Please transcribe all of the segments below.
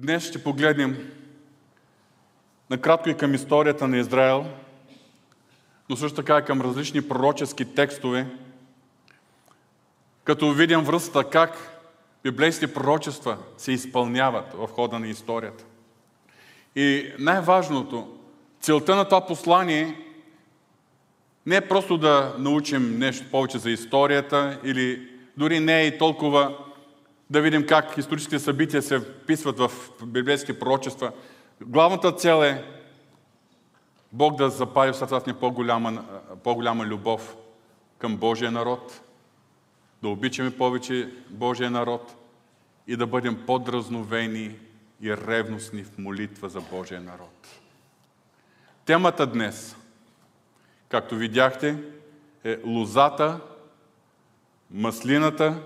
Днес ще погледнем накратко и към историята на Израел, но също така и към различни пророчески текстове, като видим връзката как библейските пророчества се изпълняват в хода на историята. И най-важното, целта на това послание не е просто да научим нещо повече за историята или дори не е и толкова да видим как историческите събития се вписват в библейски пророчества. Главната цел е Бог да запази в сърцата ни по-голяма, по-голяма любов към Божия народ, да обичаме повече Божия народ и да бъдем по-дразновени и ревностни в молитва за Божия народ. Темата днес, както видяхте, е лозата, маслината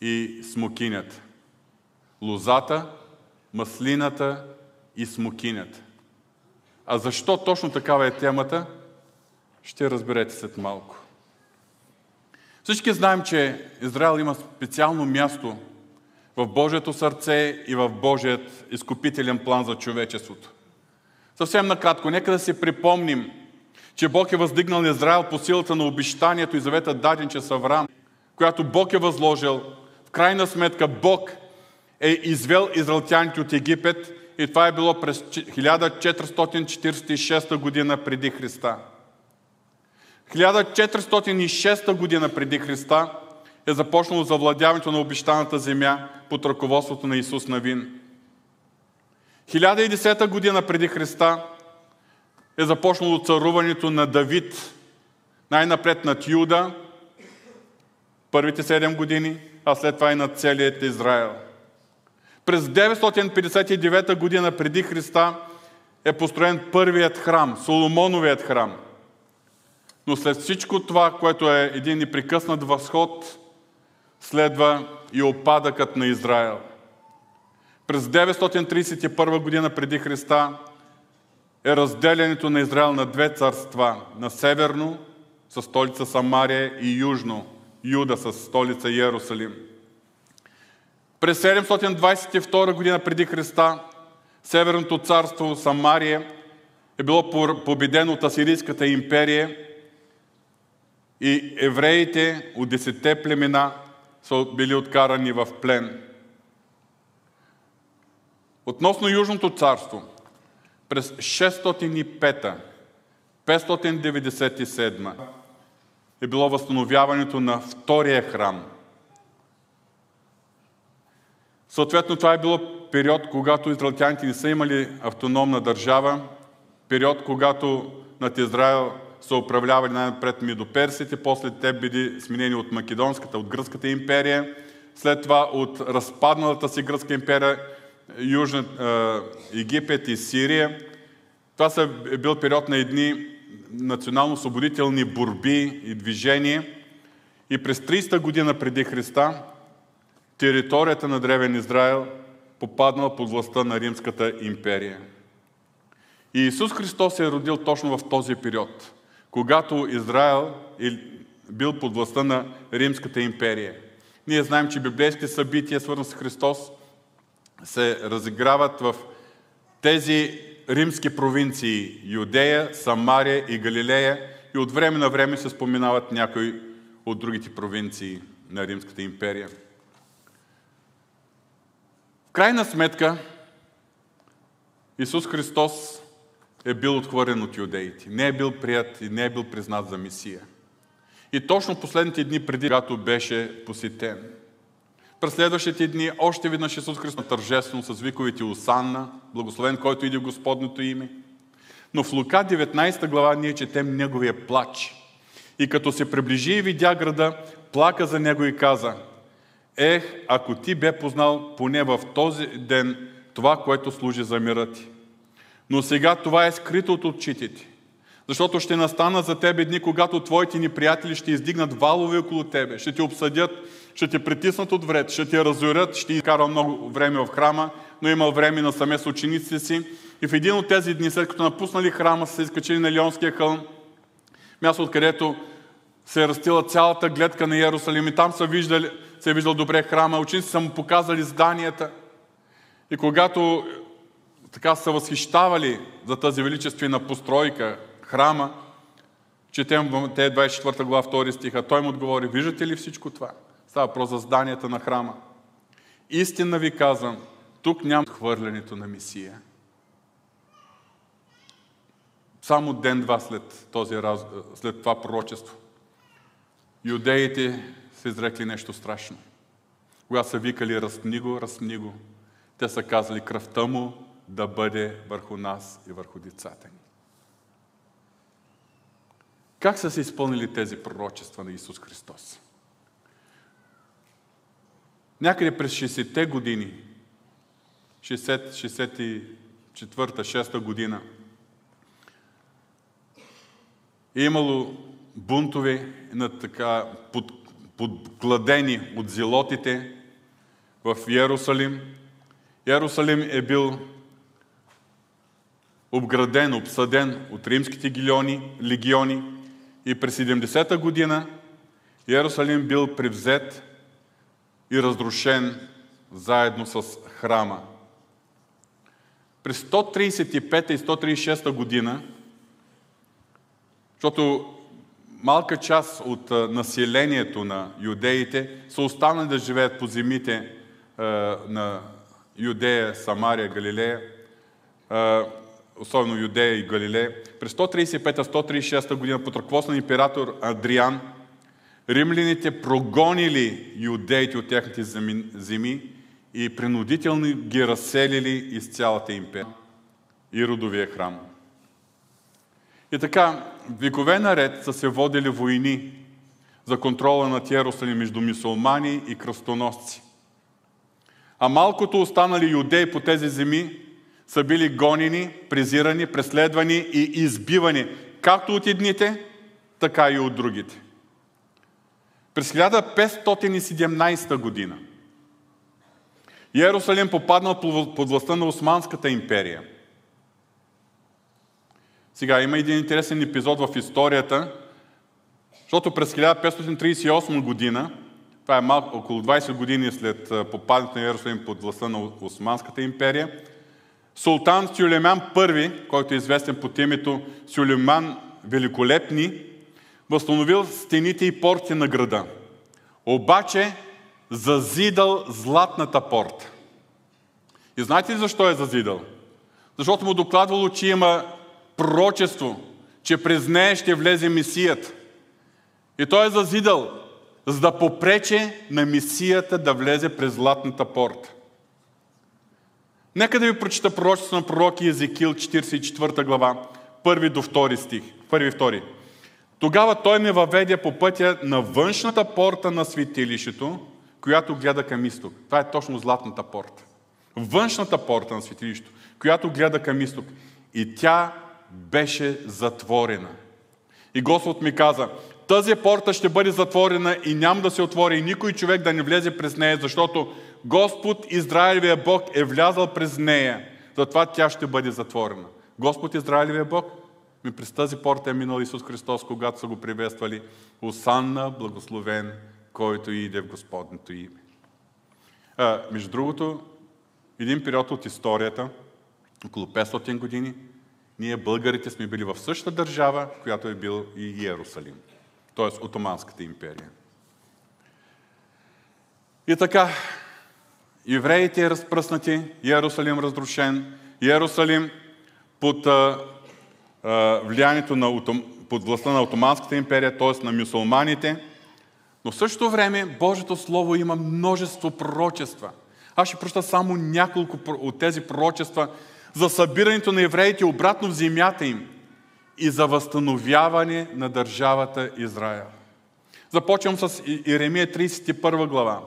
и смокинята. Лозата, маслината и смокинята. А защо точно такава е темата, ще разберете след малко. Всички знаем, че Израел има специално място в Божието сърце и в Божият изкупителен план за човечеството. Съвсем накратко, нека да си припомним, че Бог е въздигнал Израел по силата на обещанието и завета даден че Авраам, която Бог е възложил. В крайна сметка Бог е извел израелтяните от Египет и това е било през 1446 година преди Христа. 1406 година преди Христа е започнало завладяването на обещаната земя под ръководството на Исус Навин. 1010 година преди Христа е започнало царуването на Давид, най-напред над Юда, първите 7 години, а след това и над целият Израел. През 959 година преди Христа е построен първият храм, Соломоновият храм. Но след всичко това, което е един непрекъснат възход, следва и опадъкът на Израел. През 931 година преди Христа е разделянето на Израел на две царства. На северно, с столица Самария и южно, Юда с столица Иерусалим. През 722 година преди Христа Северното царство Самария е било победено от Асирийската империя и евреите от десетте племена са били откарани в плен. Относно Южното царство, през 605 597 е било възстановяването на втория храм. Съответно, това е било период, когато израелтяните не са имали автономна държава, период, когато над Израел са управлявали най-напред медоперсите, после те били сменени от Македонската, от Гръцката империя, след това от разпадналата си Гръцка империя, Южна Египет и Сирия. Това са, е бил период на едни национално-освободителни борби и движения. И през 300 година преди Христа територията на Древен Израел попаднала под властта на Римската империя. И Исус Христос се е родил точно в този период, когато Израел е бил под властта на Римската империя. Ние знаем, че библейските събития, свързани с Христос, се разиграват в тези римски провинции Юдея, Самария и Галилея и от време на време се споменават някои от другите провинции на Римската империя. В крайна сметка, Исус Христос е бил отхвърлен от юдеите. Не е бил прият и не е бил признат за Месия. И точно последните дни преди, когато беше посетен, през следващите дни още веднъж Исус Христос тържествено с виковите Осанна, благословен, който иде в Господното име. Но в Лука 19 глава ние четем Неговия плач. И като се приближи и видя града, плака за него и каза, Ех, ако ти бе познал поне в този ден това, което служи за мира ти. Но сега това е скрито от очите ти. Защото ще настана за тебе дни, когато твоите ни приятели ще издигнат валове около тебе, ще те обсъдят, ще те притиснат от вред, ще те разорят, ще изкара много време в храма, но имал време на саме с учениците си. И в един от тези дни, след като напуснали храма, са се изкачили на Лионския хълм, място откъдето се е растила цялата гледка на Иерусалим и там са виждали, се е виждал добре храма, учениците са му показали зданията. И когато така са възхищавали за тази величествена постройка, храма, четем те 24 глава 2 стиха, той му отговори, виждате ли всичко това? Става про за зданията на храма. Истина ви казвам, тук няма хвърлянето на Месия. Само ден-два след, този, след това пророчество. Юдеите са изрекли нещо страшно. Когато са викали, разпни го, разпни го, те са казали, кръвта му да бъде върху нас и върху децата ни. Как са се изпълнили тези пророчества на Исус Христос? Някъде през 60-те години, 60-64-6 година, е имало бунтове на така под, подгладени от зелотите в Иерусалим. Иерусалим е бил обграден, обсъден от римските гилиони, легиони и през 70-та година Иерусалим бил превзет и разрушен заедно с храма. През 135 и 136 година, защото малка част от населението на юдеите са останали да живеят по земите на Юдея, Самария, Галилея, особено Юдея и Галилея. През 135-136 година под ръководство на император Адриан, римляните прогонили юдеите от техните земи и принудително ги разселили из цялата империя и родовия храм. И така, векове наред са се водили войни за контрола на Иерусалим между мусулмани и кръстоносци. А малкото останали юдеи по тези земи са били гонени, презирани, преследвани и избивани, както от едните, така и от другите. През 1517 година Иерусалим попаднал под властта на Османската империя. Сега има един интересен епизод в историята, защото през 1538 година, това е малко, около 20 години след попадането на Иерусалим под властта на Османската империя, Султан Сюлейман I, който е известен под името Сюлейман Великолепни, възстановил стените и порти на града. Обаче зазидал златната порта. И знаете ли защо е зазидал? Защото му докладвало, че има пророчество, че през нея ще влезе Месият. И той е зазидал, за да попрече на Месията да влезе през златната порта. Нека да ви прочита пророчество на пророк Езекил, 44 глава, първи до втори стих. Първи и втори. Тогава той ме въведе по пътя на външната порта на светилището, която гледа към изток. Това е точно златната порта. Външната порта на светилището, която гледа към изток. И тя беше затворена. И Господ ми каза, тази порта ще бъде затворена и няма да се отвори и никой човек да не влезе през нея, защото Господ Израилевия Бог е влязал през нея. Затова тя ще бъде затворена. Господ Израилевия Бог ми през тази порта е минал Исус Христос, когато са го приветствали. Осанна, благословен, който иде в Господното име. А, между другото, един период от историята, около 500 години, ние българите сме били в същата държава, която е бил и Иерусалим, т.е. Отоманската империя. И така, евреите разпръснати, Иерусалим разрушен, Иерусалим под влиянието на, под властта на Отоманската империя, т.е. на мюсулманите, но в същото време Божието Слово има множество пророчества. Аз ще проща само няколко от тези пророчества, за събирането на евреите обратно в земята им и за възстановяване на държавата Израел. Започвам с Иеремия 31 глава.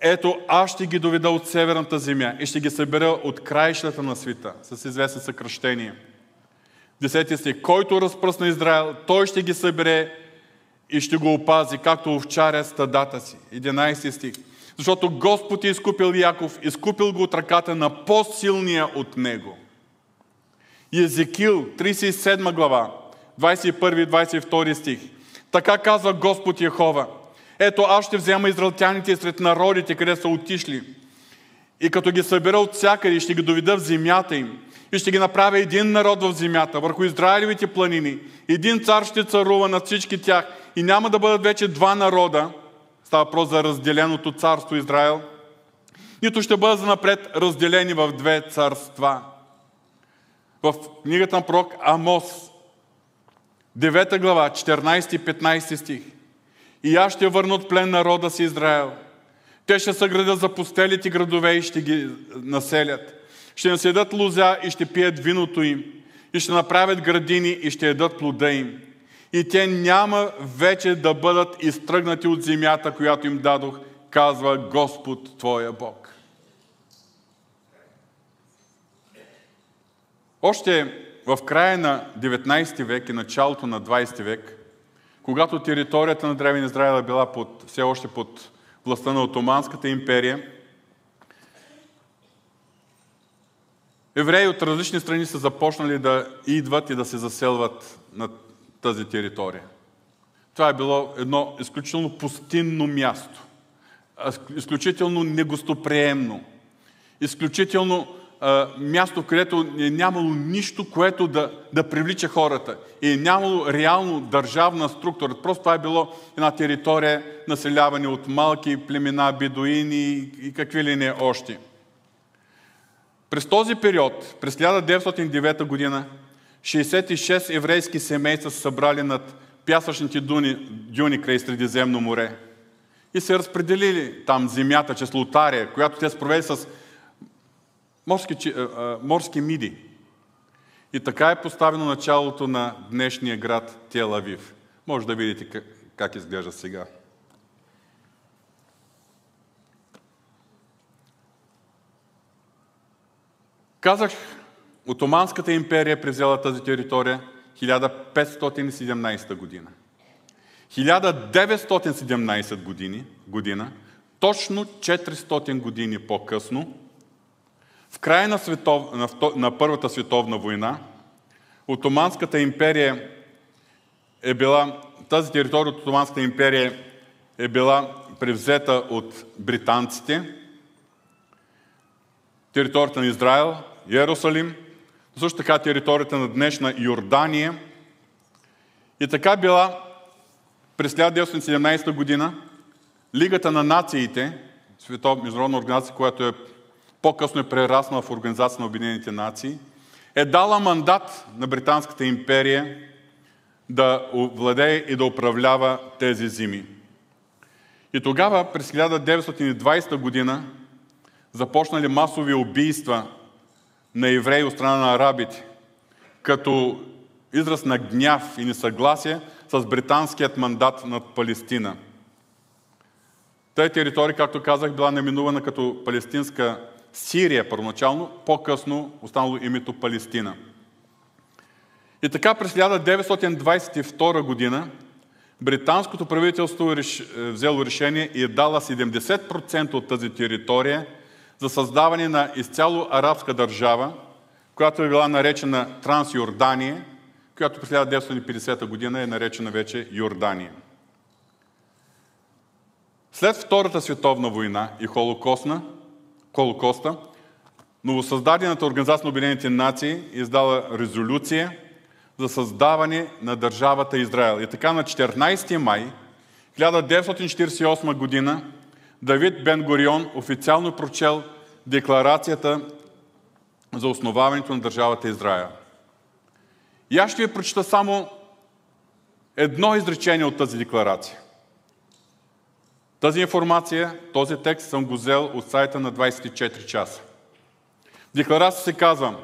Ето, аз ще ги доведа от северната земя и ще ги събера от краищата на света, с известно съкръщение. Десетия стих. Който разпръсна Израел, той ще ги събере и ще го опази, както овчаря стадата си. 11 стих. Защото Господ е изкупил Яков, изкупил го от ръката на по-силния от него. Езекил, 37 глава, 21 и 22 стих. Така казва Господ Яхова. Ето аз ще взема израелтяните сред народите, къде са отишли И като ги събера от всякъде, ще ги доведа в земята им. И ще ги направя един народ в земята, върху Израилевите планини. Един цар ще царува над всички тях. И няма да бъдат вече два народа. Става въпрос за разделеното царство Израел. Нито ще бъдат занапред разделени в две царства. В книгата на пророк Амос, 9 глава, 14 и 15 стих. И аз ще върна от плен народа си Израел. Те ще съградят запустелите градове и ще ги населят. Ще наседат лузя и ще пият виното им. И ще направят градини и ще едат плода им. И те няма вече да бъдат изтръгнати от земята, която им дадох, казва Господ Твоя Бог. Още в края на 19 век и началото на 20 век, когато територията на Древен Израел е била под, все още под властта на Отоманската империя, евреи от различни страни са започнали да идват и да се заселват на тази територия. Това е било едно изключително пустинно място, изключително негостоприемно, изключително място, където е нямало нищо, което да, да привлича хората. И е нямало реално държавна структура. Просто това е било една територия, населяване от малки племена, бедуини и какви ли не още. През този период, през 1909 година, 66 еврейски семейства са събрали над пясъчните дуни, дюни край Средиземно море и се разпределили там земята, чрез лотария, която те спровели с морски, морски миди. И така е поставено началото на днешния град Телавив. Може да видите как, изглежда сега. Казах, Отоманската империя превзела тази територия 1517 година. 1917 години, година, точно 400 години по-късно, в края на, светов, на, на Първата световна война, Отоманската империя е била, тази територия от Отоманската империя е била превзета от британците, територията на Израел, Иерусалим, също така територията на днешна Йордания. И така била през 1917 година Лигата на нациите, световна международна организация, която е по-късно е прераснала в Организация на Обединените нации, е дала мандат на Британската империя да владее и да управлява тези зими. И тогава, през 1920 година, започнали масови убийства на евреи от страна на арабите, като израз на гняв и несъгласие с британският мандат над Палестина. Тая територия, както казах, била наименувана като палестинска Сирия първоначално, по-късно останало името Палестина. И така през 1922 година британското правителство е, взело решение и е дала 70% от тази територия за създаване на изцяло арабска държава, която е била наречена Трансйордания, която през 1950 година е наречена вече Йордания. След Втората световна война и Холокостна, Холокоста, новосъздадената Организация на Обединените нации издала резолюция за създаване на държавата Израел. И така на 14 май 1948 година Давид Бен Горион официално прочел декларацията за основаването на държавата Израел. И аз ще ви прочита само едно изречение от тази декларация. Тази информация, този текст съм го взел от сайта на 24 часа. В декларация се казва,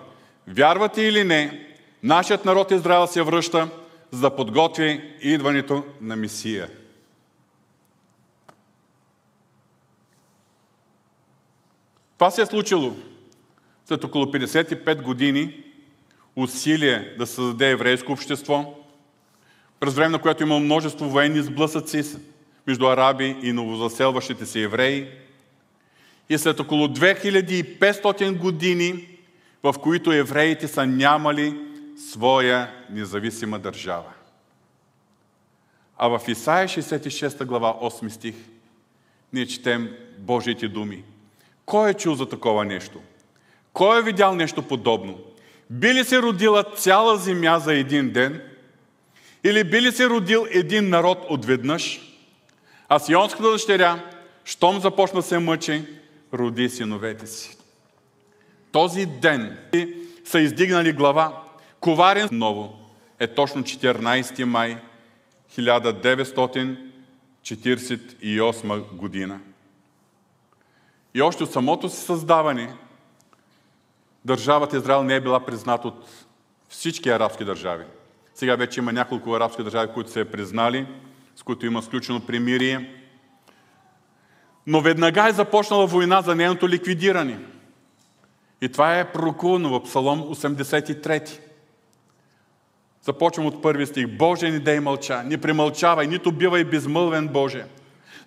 вярвате или не, нашият народ Израел се връща, за да подготви идването на Месия. Това се е случило след около 55 години усилие да създаде еврейско общество, през време на което има множество военни сблъсъци между араби и новозаселващите се евреи. И след около 2500 години, в които евреите са нямали своя независима държава. А в Исаия 66 глава 8 стих ние четем Божиите думи – Кой е чул за такова нещо? Кой е видял нещо подобно? Би ли се родила цяла земя за един ден? Или би ли се родил един народ отведнъж? А Сионската дъщеря, щом започна се мъчи, роди синовете си. Този ден са издигнали глава. Коварен ново е точно 14 май 1948 година. И още от самото си създаване държавата Израел не е била призната от всички арабски държави. Сега вече има няколко арабски държави, които се е признали, с които има сключено примирие. Но веднага е започнала война за нейното ликвидиране. И това е пророкувано в Псалом 83. Започвам от първи стих. Боже, ни дей мълча, ни премълчавай, нито бивай безмълвен, Боже.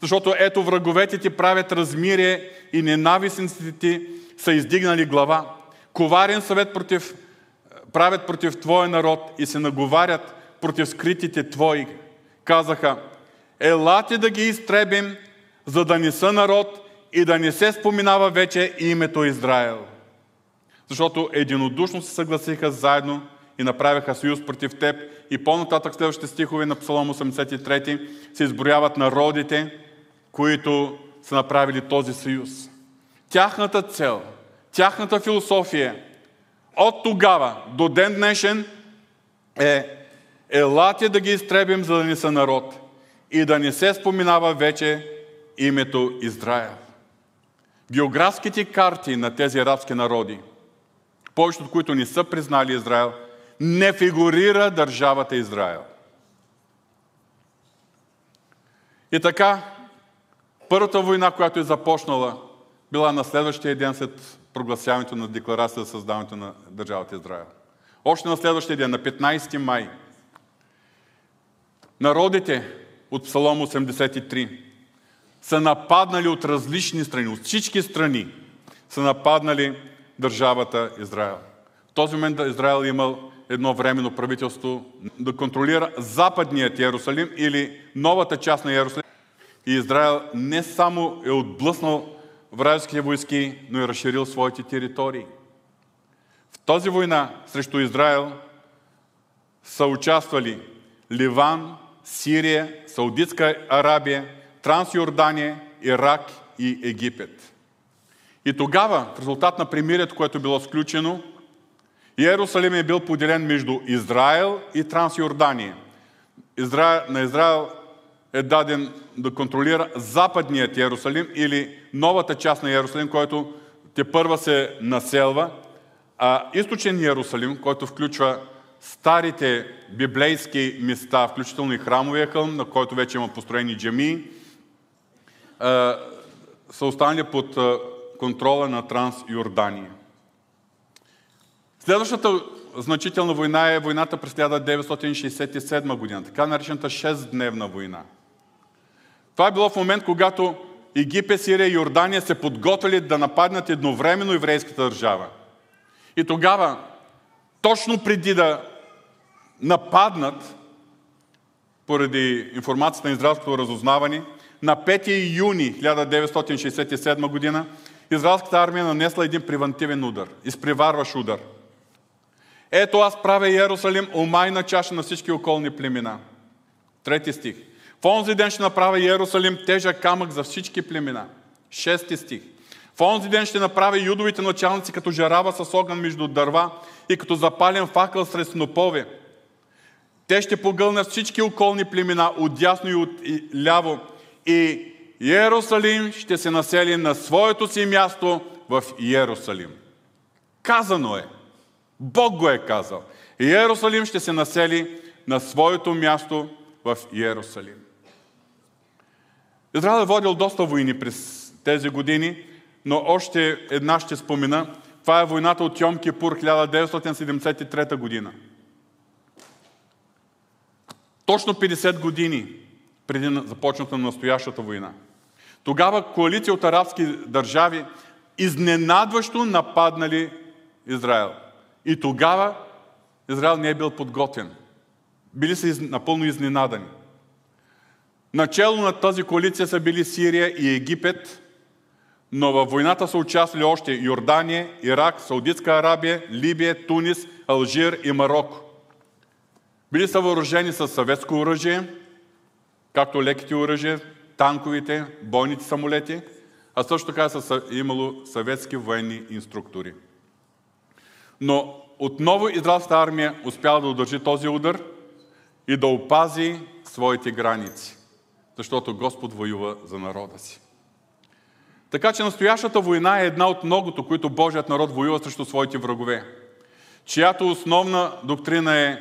Защото ето враговете ти правят размирие и ненавистниците ти са издигнали глава. Коварен съвет против, правят против Твоя народ и се наговарят против скритите Твои. Казаха, елате да ги изтребим, за да не са народ и да не се споминава вече името Израел. Защото единодушно се съгласиха заедно и направиха съюз против теб. И по-нататък следващите стихове на Псалом 83 се изброяват народите, които са направили този съюз. Тяхната цел, тяхната философия от тогава до ден днешен е елате да ги изтребим, за да не са народ и да не се споминава вече името Израел. Географските карти на тези арабски народи, повечето от които не са признали Израел, не фигурира държавата Израел. И така, първата война, която е започнала, била на следващия ден след прогласяването на декларация за създаването на държавата Израел. Още на следващия ден, на 15 май, народите от Псалом 83 са нападнали от различни страни, от всички страни са нападнали държавата Израел. В този момент Израел е имал едно временно правителство да контролира западният Иерусалим или новата част на Иерусалим. И Израел не само е отблъснал вражеските войски, но и разширил своите територии. В тази война срещу Израел са участвали Ливан, Сирия, Саудитска Арабия, Трансйордания, Ирак и Египет. И тогава, в резултат на примирието, което е било сключено, Иерусалим е бил поделен между Израел и Трансйордания. На Израел е даден да контролира западният Иерусалим или новата част на Иерусалим, който те първа се населва, а източен Иерусалим, който включва старите библейски места, включително и храмовия хълм, на който вече има построени джамии, са останали под контрола на Трансйордания. Следващата значителна война е войната през 1967 година, така наречената 6-дневна война. Това е било в момент, когато Египет, Сирия и Йордания се подготвили да нападнат едновременно еврейската държава. И тогава, точно преди да нападнат, поради информацията на израелското разузнаване, на 5 юни 1967 година израелската армия нанесла един превентивен удар, изпреварваш удар – ето аз правя Иерусалим омайна чаша на всички околни племена. Трети стих. В онзи ден ще направя Иерусалим тежък камък за всички племена. Шести стих. В онзи ден ще направя юдовите началници като жарава с огън между дърва и като запален факъл сред снопове. Те ще погълнат всички околни племена от дясно и от ляво. И Иерусалим ще се насели на своето си място в Иерусалим. Казано е – Бог го е казал. Иерусалим ще се насели на своето място в Иерусалим. Израел е водил доста войни през тези години, но още една ще спомена. Това е войната от Йом Кипур 1973 година. Точно 50 години преди започната на настоящата война. Тогава коалиция от арабски държави изненадващо нападнали Израел. И тогава Израел не е бил подготвен. Били са напълно изненадани. Начало на тази коалиция са били Сирия и Египет, Но във войната са участвали още Йордания, Ирак, Саудитска Арабия, Либия, Тунис, Алжир и Марокко. Били са въоръжени с съветско оръжие, както леките оръжия, танковите, бойните самолети, а също така са имало съветски военни инструктори. Но отново израелската армия успяла да удържи този удар и да опази своите граници, защото Господ воюва за народа си. Така че настоящата война е една от многото, които Божият народ воюва срещу своите врагове, чиято основна доктрина е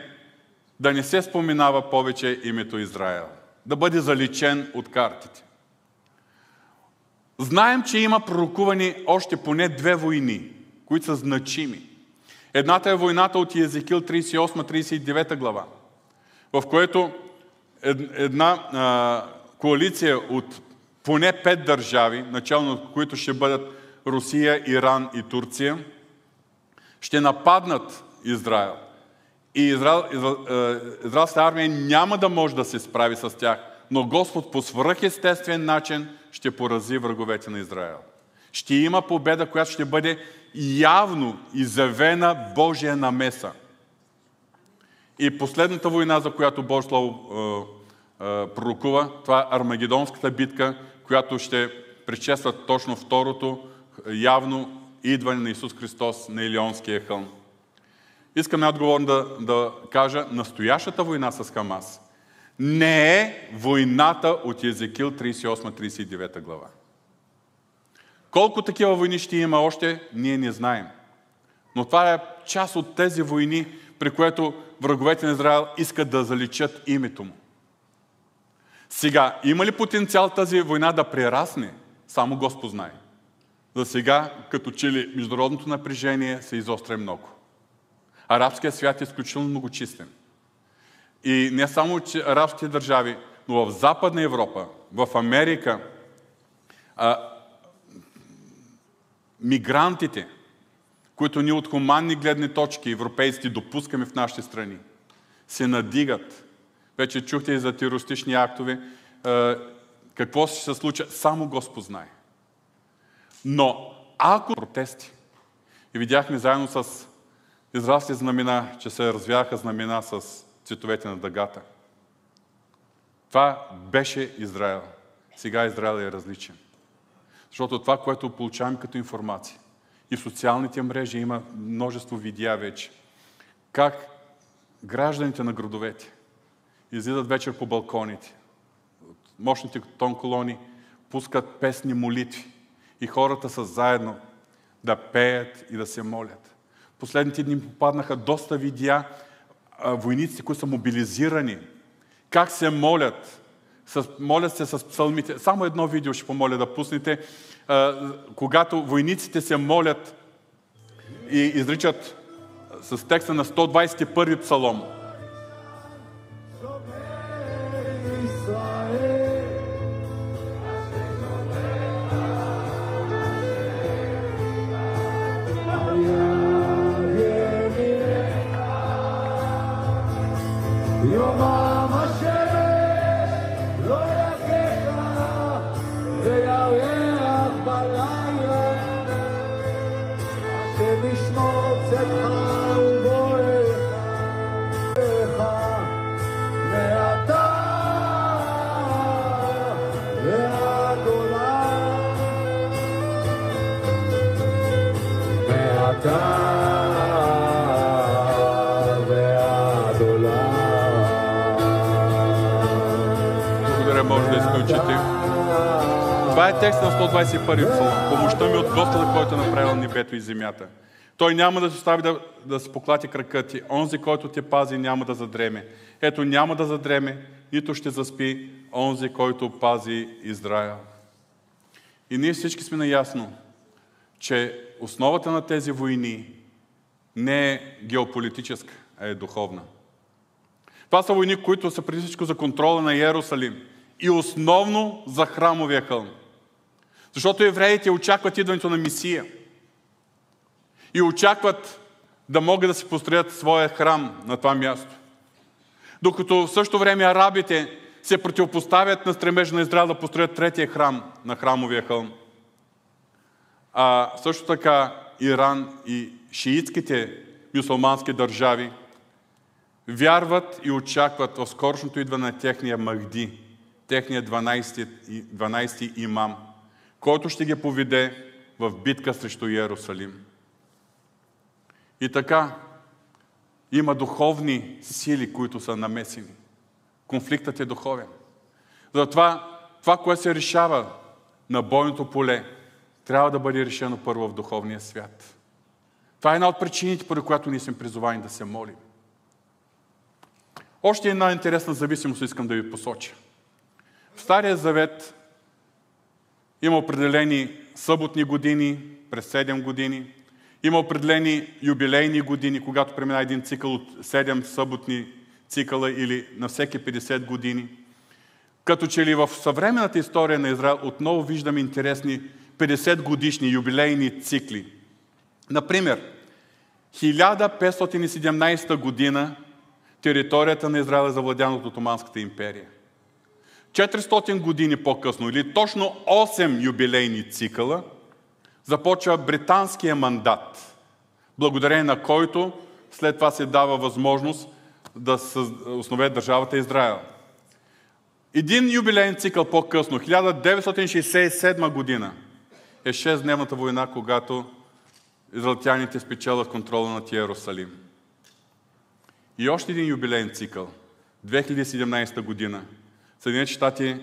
да не се споменава повече името Израел, да бъде заличен от картите. Знаем, че има пророкувани още поне две войни, които са значими. Едната е войната от Езекил 38-39 глава, в което една коалиция от поне пет държави, начално от които ще бъдат Русия, Иран и Турция, ще нападнат Израел. И Израел, Израел, израелската армия няма да може да се справи с тях, но Господ по свръхестествен начин ще порази враговете на Израел. Ще има победа, която ще бъде явно изявена Божия намеса. И последната война, за която Божие Слово е, е, пророкува, това е Армагедонската битка, която ще предшества точно второто явно идване на Исус Христос на Илионския хълм. Искам отговорно да, да кажа, настоящата война с Хамас не е войната от Езекил 38-39 глава. Колко такива войни ще има още, ние не знаем. Но това е част от тези войни, при което враговете на Израел искат да заличат името му. Сега, има ли потенциал тази война да прерасне? Само Господ знае. За сега, като че ли международното напрежение се изостря много. Арабският свят е изключително многочислен. И не само че арабските държави, но в Западна Европа, в Америка, а, мигрантите, които ние от хуманни гледни точки, европейски, допускаме в нашите страни, се надигат. Вече чухте и за терористични актове. Какво ще се случи, само Господ знае. Но ако протести, и видяхме заедно с израсли знамена, че се развяха знамена с цветовете на дъгата. Това беше Израел. Сега Израел е различен. Защото това, което получаваме като информация, и в социалните мрежи има множество видеа вече, как гражданите на градовете излизат вечер по балконите, мощните тон колони пускат песни молитви и хората са заедно да пеят и да се молят. Последните дни попаднаха доста видеа войниците, които са мобилизирани, как се молят. С, молят се с псалмите. Само едно видео ще помоля да пуснете. когато войниците се молят и изричат с текста на 121 псалом. Текста на 121 псалом. Помощта ми от Господа, който е направил небето и земята. Той няма да се остави да, да се поклати крака ти. Онзи, който те пази, няма да задреме. Ето, няма да задреме, нито ще заспи онзи, който пази Израел. И ние всички сме наясно, че основата на тези войни не е геополитическа, а е духовна. Това са войни, които са преди всичко за контрола на Иерусалим и основно за храмовия хълм. Защото евреите очакват идването на Мисия. И очакват да могат да си построят своя храм на това място. Докато в същото време арабите се противопоставят на стремежа на Израел да построят третия храм на храмовия хълм. А също така Иран и шиитските мюсулмански държави вярват и очакват в скорошното идване на техния Махди, техния 12, 12 имам, който ще ги поведе в битка срещу Иерусалим. И така, има духовни сили, които са намесени. Конфликтът е духовен. Затова това, което се решава на бойното поле, трябва да бъде решено първо в духовния свят. Това е една от причините, поради която ние сме призовани да се молим. Още една интересна зависимост искам да ви посоча. В Стария Завет има определени съботни години, през 7 години. Има определени юбилейни години, когато премина един цикъл от 7 съботни цикъла или на всеки 50 години. Като че ли в съвременната история на Израел отново виждаме интересни 50 годишни юбилейни цикли. Например, 1517 година територията на Израел е завладяна от Отоманската империя. 400 години по-късно, или точно 8 юбилейни цикъла, започва британския мандат, благодарение на който след това се дава възможност да основе държавата Израел. Един юбилейен цикъл по-късно, 1967 година, е 6-дневната война, когато израелтяните спечелят контрола над Иерусалим. И още един юбилейен цикъл, 2017 година. Съединените щати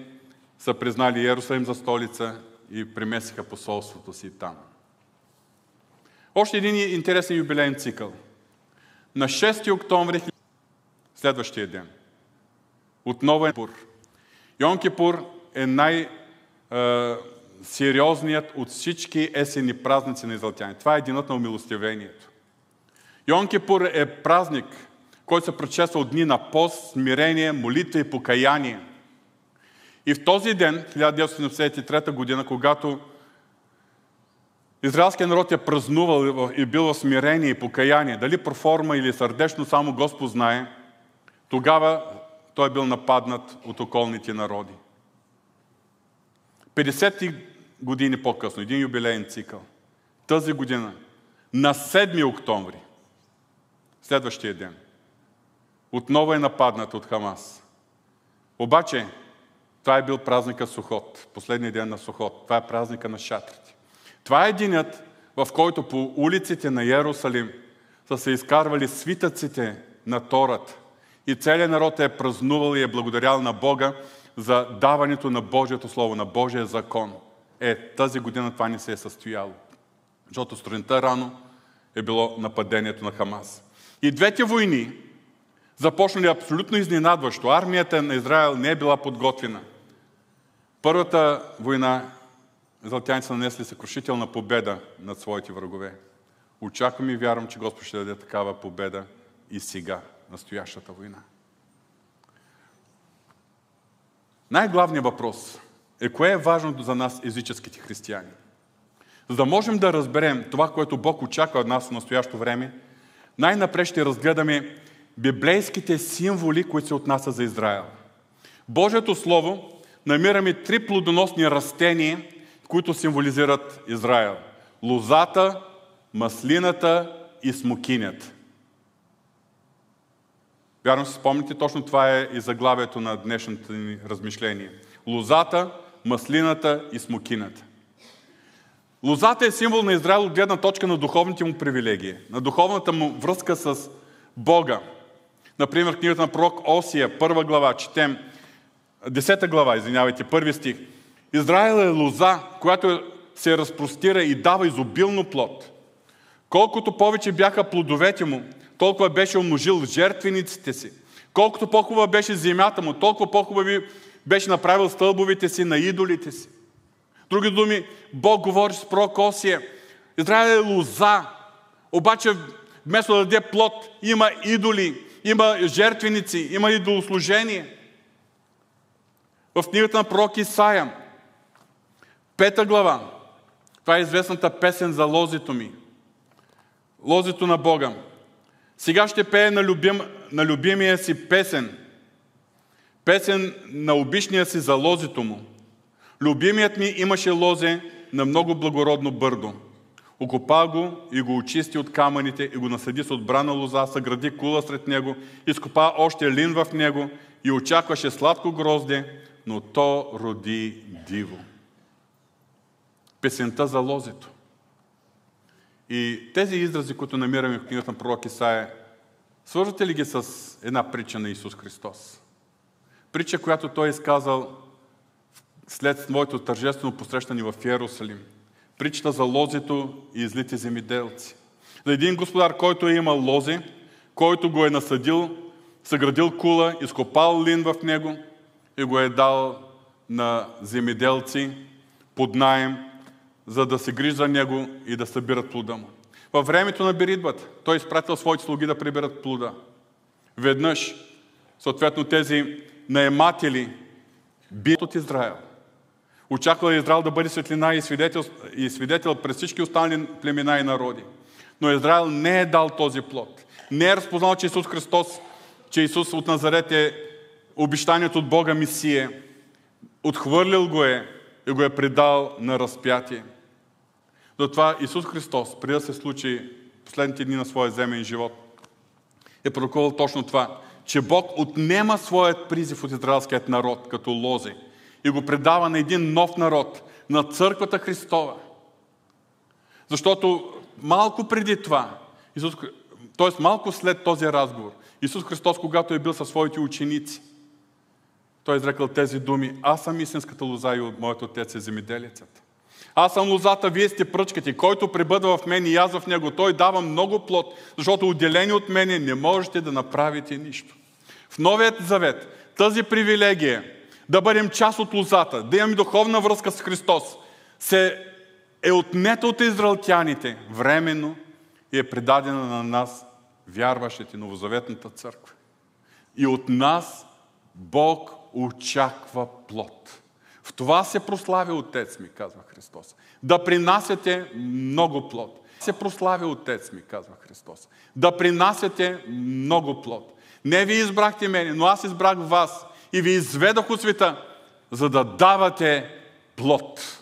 са признали Иерусалим за столица и премесиха посолството си там. Още един интересен юбилейен цикъл. На 6 октомври, следващия ден, отново е Пур. Йон Кипур е най- сериозният от всички есени празници на израелтяни. Това е единът на умилостивението. Йон Кипур е празник, който се предшества от дни на пост, смирение, молитва и покаяние. И в този ден, 1973 година, когато израелският народ е празнувал и бил в смирение и покаяние, дали проформа или сърдечно, само Господ знае, тогава той е бил нападнат от околните народи. 50 години по-късно, един юбилейен цикъл, тази година, на 7 октомври, следващия ден, отново е нападнат от Хамас. Обаче, това е бил празника Сухот, последния ден на Сухот. Това е празника на шатрите. Това е денят, в който по улиците на Иерусалим са се изкарвали свитъците на Тората. И целият народ е празнувал и е благодарял на Бога за даването на Божието Слово, на Божия закон. Е, тази година това не се е състояло. Защото сутринта рано е било нападението на Хамас. И двете войни започнали абсолютно изненадващо. Армията на Израел не е била подготвена. Първата война израелтяните са нанесли съкрушителна победа над своите врагове. Очаквам и вярвам, че Господ ще даде такава победа и сега, настоящата война. Най-главният въпрос е кое е важно за нас, езическите християни. За да можем да разберем това, което Бог очаква от нас в настоящо време, най-напред ще разгледаме библейските символи, които се отнасят за Израел. Божието Слово намираме три плодоносни растения, които символизират Израел. Лозата, маслината и смокинят. Вярно си спомните, точно това е и заглавието на днешното ни размишление. Лозата, маслината и смокината. Лозата е символ на Израел от гледна точка на духовните му привилегии, на духовната му връзка с Бога. Например, книгата на пророк Осия, първа глава, четем, десета глава, извинявайте, първи стих. Израел е лоза, която се разпростира и дава изобилно плод. Колкото повече бяха плодовете му, толкова беше умножил жертвениците си. Колкото по-хубава беше земята му, толкова по-хубави беше направил стълбовете си на идолите си. Други думи, Бог говори с пророк Осия. Израел е лоза, обаче вместо да даде плод, има идоли, има жертвеници, има идолослужение. В книгата на пророк Исаия, пета глава, това е известната песен за лозито ми. Лозито на Бога. Сега ще пее на, любим, на любимия си песен. Песен на обичния си за лозито му. Любимият ми имаше лозе, на много благородно бърдо. Окопа го и го очисти от камъните и го насъди с отбрана лоза, съгради кула сред него, изкопа още лин в него и очакваше сладко грозде, но то роди диво. Песента за лозето. И тези изрази, които намираме в книгата на пророк Исаия, свързвате ли ги с една притча на Исус Христос? Притча, която той е изказал след своето тържествено посрещане в Иерусалим. Причта за лозето и злите земеделци. За един господар, който е имал лози, който го е насъдил, съградил кула, изкопал лин в него и го е дал на земеделци под найем, за да се грижи за него и да събират плода му. Във времето на беритбата той е изпратил своите слуги да приберат плода. Веднъж, съответно тези наематели бият от Израел. Очаквал Израел да бъде светлина и свидетел, и свидетел през всички останали племена и народи. Но Израел не е дал този плод. Не е разпознал, че Исус Христос, че Исус от Назарет е обещанието от Бога Мисия. Отхвърлил го е и го е предал на разпятие. Затова Исус Христос, преди да се случи последните дни на своя земен живот, е пророкувал точно това, че Бог отнема своят призив от израелският народ като лози – и го предава на един нов народ, на църквата Христова. Защото малко преди това, Исус, т.е. малко след този разговор, Исус Христос, когато е бил със своите ученици, той е изрекал тези думи. Аз съм истинската лоза и от моят отец е земеделецът. Аз съм лозата, вие сте пръчките. Който пребъдва в мен и аз в него, той дава много плод, защото отделени от мене не можете да направите нищо. В Новият завет тази привилегия да бъдем част от лозата, да имаме духовна връзка с Христос, се е отнета от израелтяните временно и е предадена на нас, вярващите новозаветната църква. И от нас Бог очаква плод. Това се прославя Отец ми, казва Христос. Да принасяте много плод. Се прославя Отец ми, казва Христос. Да принасяте много плод. Не ви избрахте мене, но аз избрах вас и ви изведох от света, за да давате плод.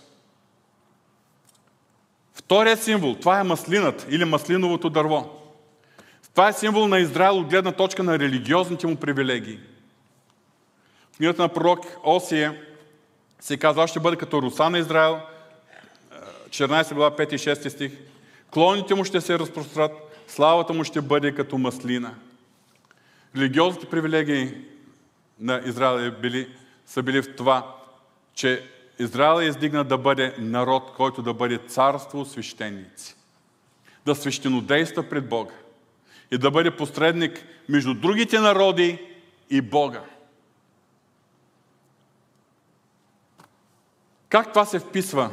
Вторият символ, това е маслинът или маслиновото дърво. Това е символ на Израел от гледна точка на религиозните му привилегии. В книгата на пророк Осия се казва, аз ще бъде като руса на Израел, 14 глава 5 и 6 стих. Клоните му ще се разпрострат, славата му ще бъде като маслина. Религиозните привилегии на Израел е били, са били в това, че Израел е издигна да бъде народ, който да бъде царство свещеници. Да свещенодейства пред Бога. И да бъде посредник между другите народи и Бога. Как това се вписва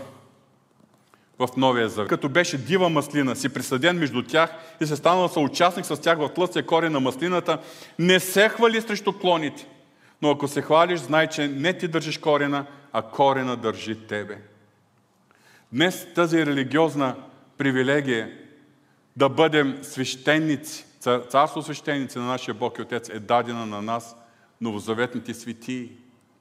в Новия Завет? Като беше дива маслина, си присъден между тях и се станал съучастник с тях в тлъстия корен на маслината, не се хвали срещу клоните – но ако се хвалиш, знай, че не ти държиш корена, а корена държи тебе. Днес тази религиозна привилегия да бъдем свещеници, царство свещеници на нашия Бог и Отец е дадена на нас, новозаветните светии,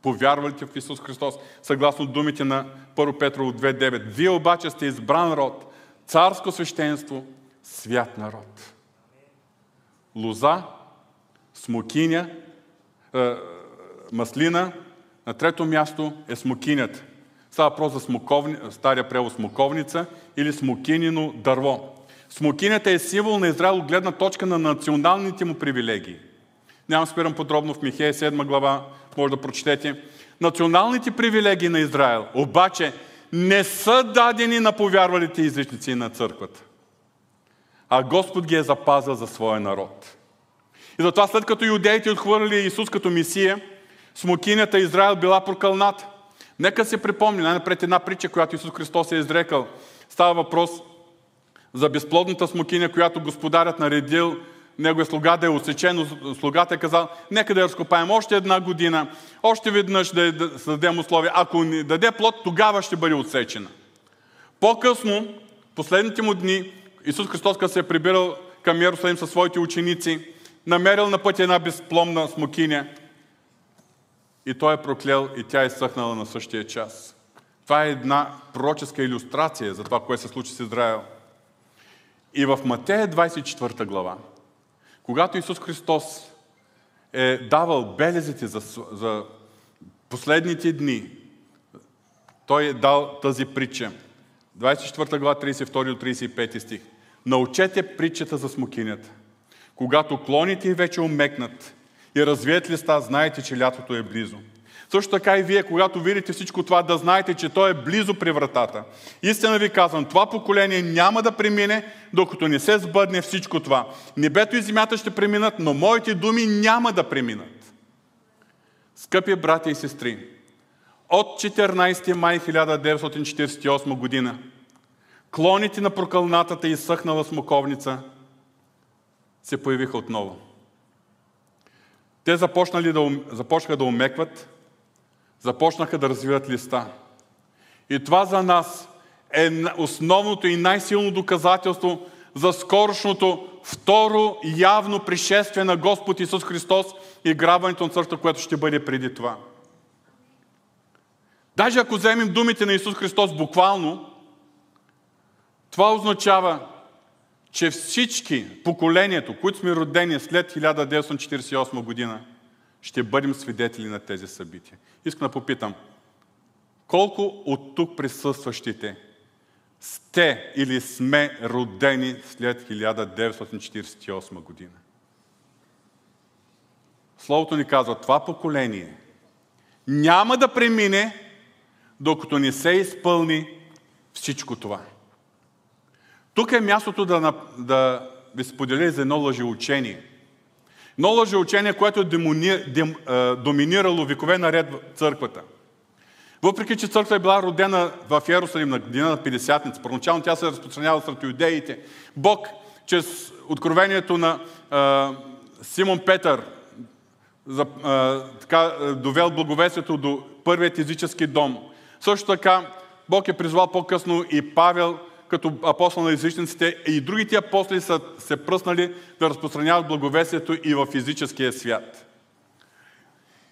повярвалите в Исус Христос, съгласно думите на 1 Петрово 2.9. Вие обаче сте избран род, царско свещенство, свят народ. Лоза, смокиня, е, маслина, на трето място е смокинят. Става въпрос за смоковни, стария превод смоковница или смокинино дърво. Смокинята е символ на Израел от гледна точка на националните му привилегии. Нямам спирам подробно в Михея 7 глава, може да прочетете. Националните привилегии на Израел обаче не са дадени на повярвалите езичници на църквата. А Господ ги е запазил за своя народ. И затова след като юдеите отхвърли Исус като Мисия, смокинята Израел била прокълната. Нека се припомни най-напред една притча, която Исус Христос е изрекал. Става въпрос за безплодната смокиня, която господарят наредил неговия слуга да е отсечен. Слугата е казал, нека да я разкопаем още една година, още веднъж да, да създадем условия. Ако ни даде плод, тогава ще бъде отсечена. По-късно, последните му дни, Исус Христос, се е прибирал към Иерусалим със своите ученици, намерил на пътя една безпломна смокиня и той е проклел и тя е съхнала на същия час. Това е една пророческа иллюстрация за това, което се случи с Израел. И в Матея 24 глава, когато Исус Христос е давал белезите за, за последните дни, той е дал тази притча. 24 глава, 32 до 35 стих. Научете притчата за смокинята. Когато клоните вече умекнат и развият листа, знаете, че лятото е близо. Също така и вие, когато видите всичко това, да знаете, че то е близо при вратата. Истина ви казвам, това поколение няма да премине, докато не се сбъдне всичко това. Небето и земята ще преминат, но моите думи няма да преминат. Скъпи братя и сестри, от 14 май 1948 година клоните на прокълнатата и съхнала смоковница се появиха отново. Те започнали да, започнаха да умекват, започнаха да развиват листа. И това за нас е основното и най-силно доказателство за скорошното второ явно пришествие на Господ Исус Христос и грабването на църква, което ще бъде преди това. Даже ако вземем думите на Исус Христос буквално, това означава, че всички поколението, които сме родени след 1948 година, ще бъдем свидетели на тези събития. Искам да попитам, колко от тук присъстващите сте или сме родени след 1948 година? Словото ни казва, това поколение няма да премине, докато не се изпълни всичко това. Тук е мястото да, да ви споделя за едно лъжеучение. Едно лъжеучение, което е демони, дем, доминирало векове наред в църквата. Въпреки, че църква е била родена в Иерусалим на година на 50-ница, първоначално тя се разпространява сред юдеите. Бог, чрез откровението на е, Симон Петър, за, е, така, довел благовестието до първият езически дом. Също така, Бог е призвал по-късно и Павел като апостол на езичниците и другите апостоли са се пръснали да разпространяват благовестието и в физическия свят.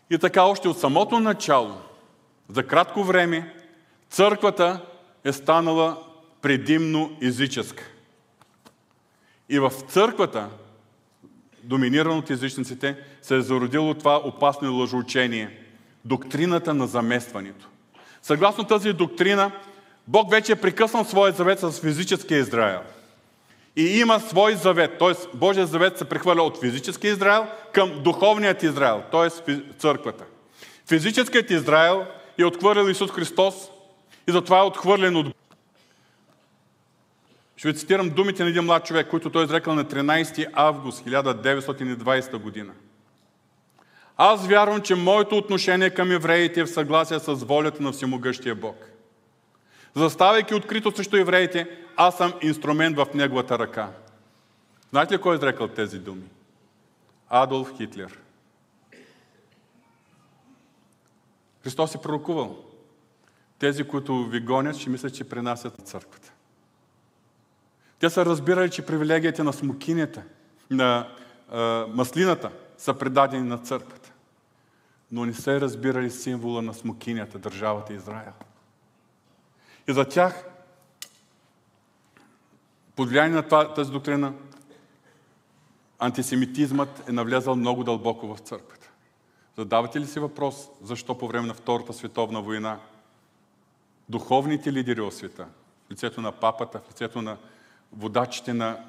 И така още от самото начало, за кратко време, църквата е станала предимно езическа. И в църквата, доминирана от езичниците, се е зародило това опасно лъжоучение – доктрината на заместването. Съгласно тази доктрина, Бог вече е прекъснал своя завет с физическия Израел. И има свой завет, т.е. Божия завет се прехвърля от физическия Израел към духовният Израел, т.е. църквата. Физическият Израел е отхвърлил Исус Христос и затова е отхвърлен от ще ви цитирам думите на един млад човек, който той е изрекал на 13 август 1920 година. Аз вярвам, че моето отношение към евреите е в съгласие с волята на Всемогъщия Бог. Заставайки открито срещу евреите, аз съм инструмент в неговата ръка. Знаете ли кой е изрекал тези думи? Адолф Хитлер. Христос е пророкувал. Тези, които ви гонят, ще мислят, че принасят църквата. Те са разбирали, че привилегията на смокинята, на а, маслината са предадени на църквата. Но не са разбирали символа на смокинята, държавата Израел. И за тях, под влияние на тази доктрина, антисемитизмът е навлязал много дълбоко в църквата. Задавате ли си въпрос, защо по време на Втората световна война духовните лидери от света, в лицето на папата, в лицето на водачите на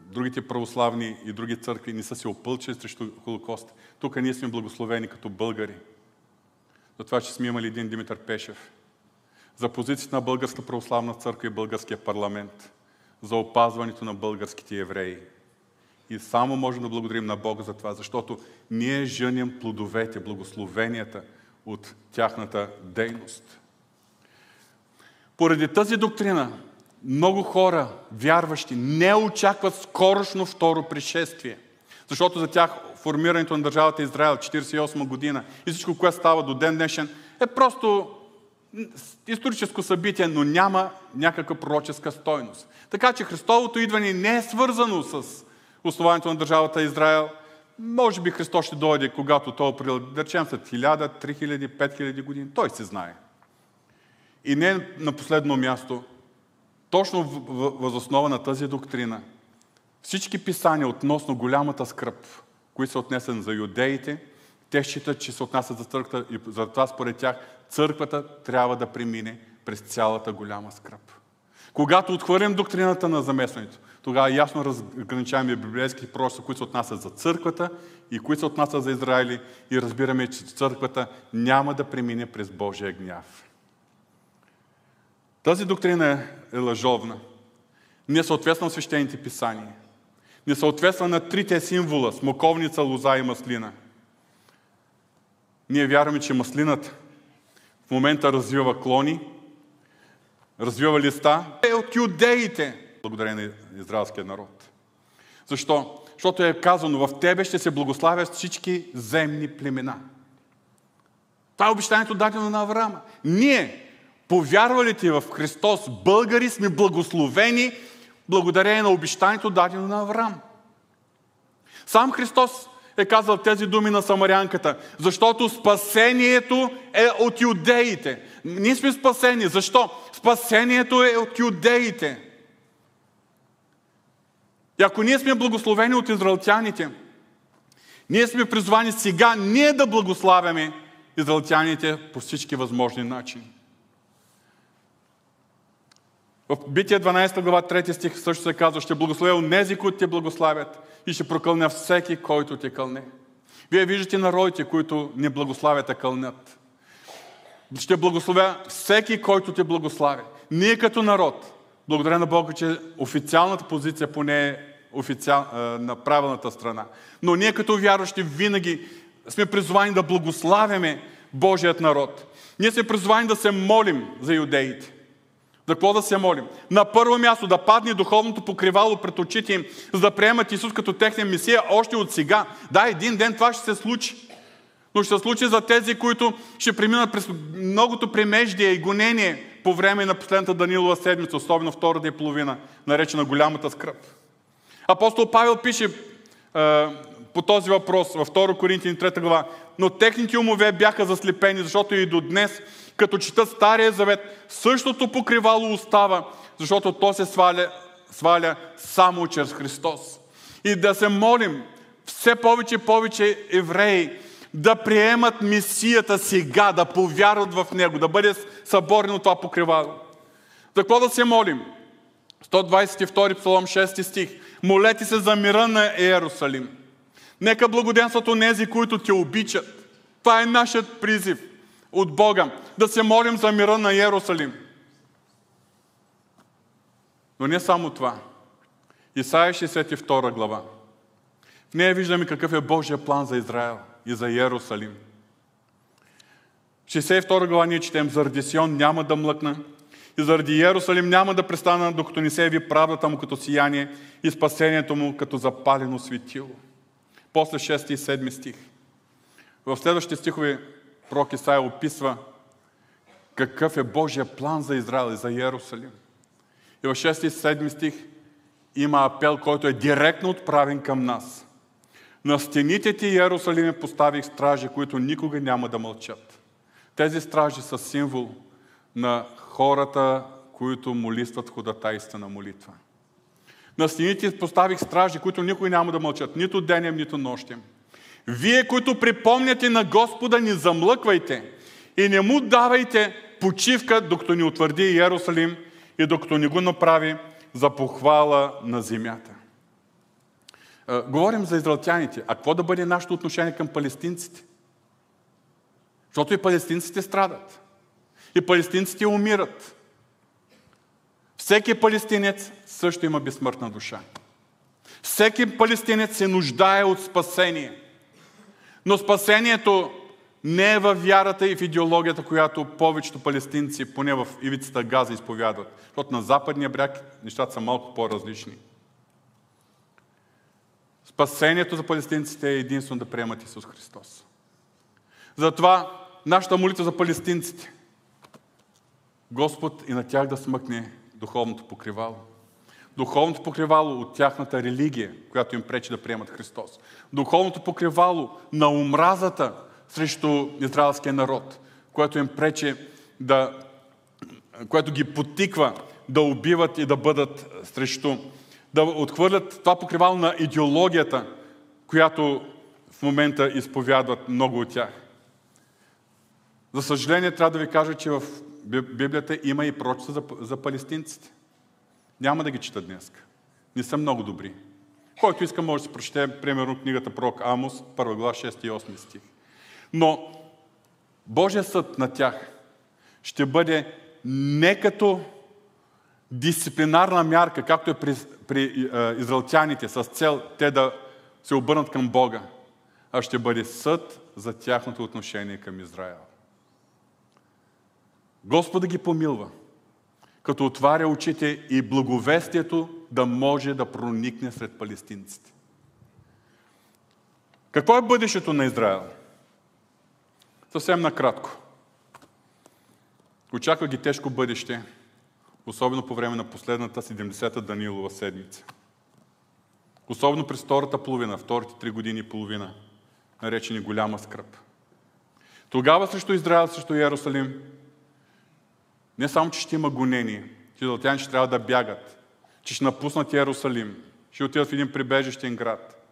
другите православни и други църкви не са се опълчили срещу Холокост. Тук ние сме благословени като българи. За това, че сме имали един Димитър Пешев – за позицията на Българска православна църква и Българския парламент, за опазването на българските евреи. И само можем да благодарим на Бога за това, защото ние жънем плодовете, благословенията от тяхната дейност. Поради тази доктрина, много хора, вярващи, не очакват скорошно второ пришествие. Защото за тях формирането на държавата Израел 48 година и всичко, което става до ден днешен, е просто историческо събитие, но няма някаква пророческа стойност. Така че Христовото идване не е свързано с основанието на държавата Израел. Може би Христос ще дойде, когато той е да речем след 1000, 3000, 5000 години. Той се знае. И не на последно място, точно възоснова на тази доктрина, всички писания относно голямата скръп, които са отнесени за юдеите, те считат, че се отнасят за църквата и затова според тях църквата трябва да премине през цялата голяма скръп. Когато отхвърлим доктрината на замесването, тогава ясно разграничаваме библейски пророци, които се отнасят за църквата и които се отнасят за Израили и разбираме, че църквата няма да премине през Божия гняв. Тази доктрина е лъжовна. Не съответства на свещените писания. Не съответства на трите символа – смоковница, лоза и маслина. Ние вярваме, че маслината в момента развива клони, развива листа. Е от юдеите, благодарение на израелския народ. Защо? Защото е казано, в тебе ще се благославят всички земни племена. Това е обещанието дадено на Авраама. Ние, повярвалите в Христос, българи, сме благословени благодарение на обещанието дадено на Авраам. Сам Христос е казал тези думи на самарянката, защото спасението е от юдеите. Ние сме спасени. Защо? Спасението е от юдеите. И ако ние сме благословени от израелтяните, ние сме призвани сега ние да благославяме израелтяните по всички възможни начини. В Бития 12 глава 3 стих също се казва, ще благословя онези, които те благославят и ще прокълня всеки, който те кълне. Вие виждате народите, които не благославят, а кълнят. Ще благословя всеки, който те благославя. Ние като народ, благодаря на Бога, че официалната позиция поне е официал, на правилната страна. Но ние като вярващи винаги сме призвани да благославяме Божият народ. Ние сме призвани да се молим за юдеите. За какво да се молим? На първо място да падне духовното покривало пред очите им, за да приемат Исус като техния Месия още от сега. Да, един ден това ще се случи. Но ще се случи за тези, които ще преминат през многото примеждие и гонение по време на последната Данилова седмица, особено втората и половина, наречена голямата скръп. Апостол Павел пише е, по този въпрос във 2 Коринтини 3 глава, но техните умове бяха заслепени, защото и до днес като четат Стария завет, същото покривало остава, защото то се сваля, сваля само чрез Христос. И да се молим все повече и повече евреи да приемат Месията сега, да повярват в Него, да бъде съборено това покривало. За какво да се молим? 122 псалом 6 стих. Молете се за мира на Иерусалим. Нека благоденстват онези, които те обичат. Това е нашият призив от Бога. Да се молим за мира на Иерусалим. Но не само това. Исаия 62 глава. В нея виждаме какъв е Божия план за Израел и за Иерусалим. В 62 глава ние четем, заради Сион няма да млъкна и заради Иерусалим няма да престана, докато не се яви правдата му като сияние и спасението му като запалено светило. После 6 и 7 стих. В следващите стихове пророк Исаия описва какъв е Божия план за Израел и за Иерусалим. И в 6 и 7 стих има апел, който е директно отправен към нас. На стените ти Иерусалим поставих стражи, които никога няма да мълчат. Тези стражи са символ на хората, които молистват ходатайства на молитва. На стените поставих стражи, които никой няма да мълчат, нито денем, нито нощем. Вие, които припомняте на Господа, ни замлъквайте и не му давайте почивка, докато ни утвърди Иерусалим и докато ни го направи за похвала на земята. Говорим за израелтяните. А какво да бъде нашето отношение към палестинците? Защото и палестинците страдат. И палестинците умират. Всеки палестинец също има безсмъртна душа. Всеки палестинец се нуждае от спасение. Но спасението не е в вярата и в идеологията, която повечето палестинци, поне в ивицата Газа, изповядват. Защото на западния бряг нещата са малко по-различни. Спасението за палестинците е единствено да приемат Исус Христос. Затова нашата молитва за палестинците, Господ и на тях да смъкне духовното покривало. Духовното покривало от тяхната религия, която им пречи да приемат Христос. Духовното покривало на омразата срещу израелския народ, което им пречи да което ги потиква да убиват и да бъдат срещу, да отхвърлят това покривало на идеологията, която в момента изповядват много от тях. За съжаление, трябва да ви кажа, че в Библията има и пророчества за, за палестинците. Няма да ги чета днес. Не са много добри. Който иска, може да се прочете, примерно, книгата Пророк Амос, първа глава, 6 и 8 стих. Но Божия съд на тях ще бъде не като дисциплинарна мярка, както е при, при е, израелтяните, с цел те да се обърнат към Бога, а ще бъде съд за тяхното отношение към Израел. Господа ги помилва, като отваря очите и благовестието да може да проникне сред палестинците. Какво е бъдещето на Израел? Съвсем накратко. Очаква ги тежко бъдеще, особено по време на последната 70-та Данилова седмица. Особено през втората половина, вторите три години и половина, наречени голяма скръп. Тогава срещу Израел, срещу Иерусалим, не само, че ще има гонение, че израелтяни ще трябва да бягат, че ще напуснат Иерусалим, ще отидат в един прибежищен град.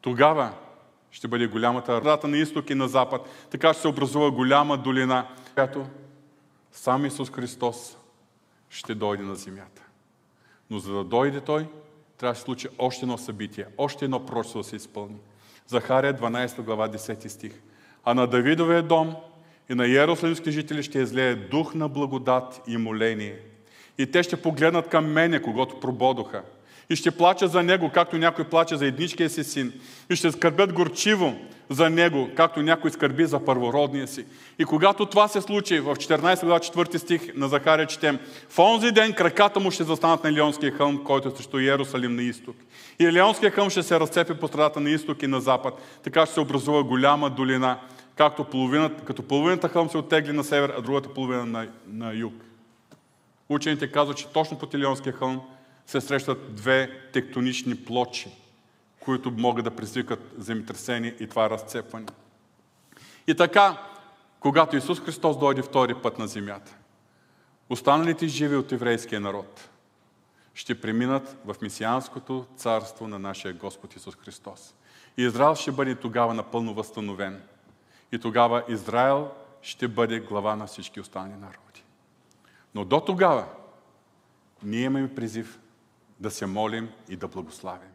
Тогава ще бъде голямата рата на изток и на запад. Така ще се образува голяма долина, която сам Исус Христос ще дойде на земята. Но за да дойде Той, трябва да се случи още едно събитие, още едно пророчество да се изпълни. Захария 12 глава 10 стих. А на Давидовия дом и на Иерусалимски жители ще излее дух на благодат и моление. И те ще погледнат към мене, когато прободоха – и ще плача за него, както някой плаче за едничкия си син. И ще скърбят горчиво за него, както някой скърби за първородния си. И когато това се случи, в 14 глава 4 стих на Захария четем, в онзи ден краката му ще застанат на Лионския хълм, който е срещу Иерусалим на изток. И Лионския хълм ще се разцепи по страдата на изток и на запад. Така ще се образува голяма долина, както половината, като половината хълм се оттегли на север, а другата половина на, на юг. Учените казват, че точно по Тилионския хълм се срещат две тектонични плочи, които могат да предизвикат земетресение и това разцепване. И така, когато Исус Христос дойде втори път на земята, останалите живи от еврейския народ ще преминат в месианското царство на нашия Господ Исус Христос. И Израел ще бъде тогава напълно възстановен. И тогава Израел ще бъде глава на всички останали народи. Но до тогава ние имаме призив да се молим и да благославим.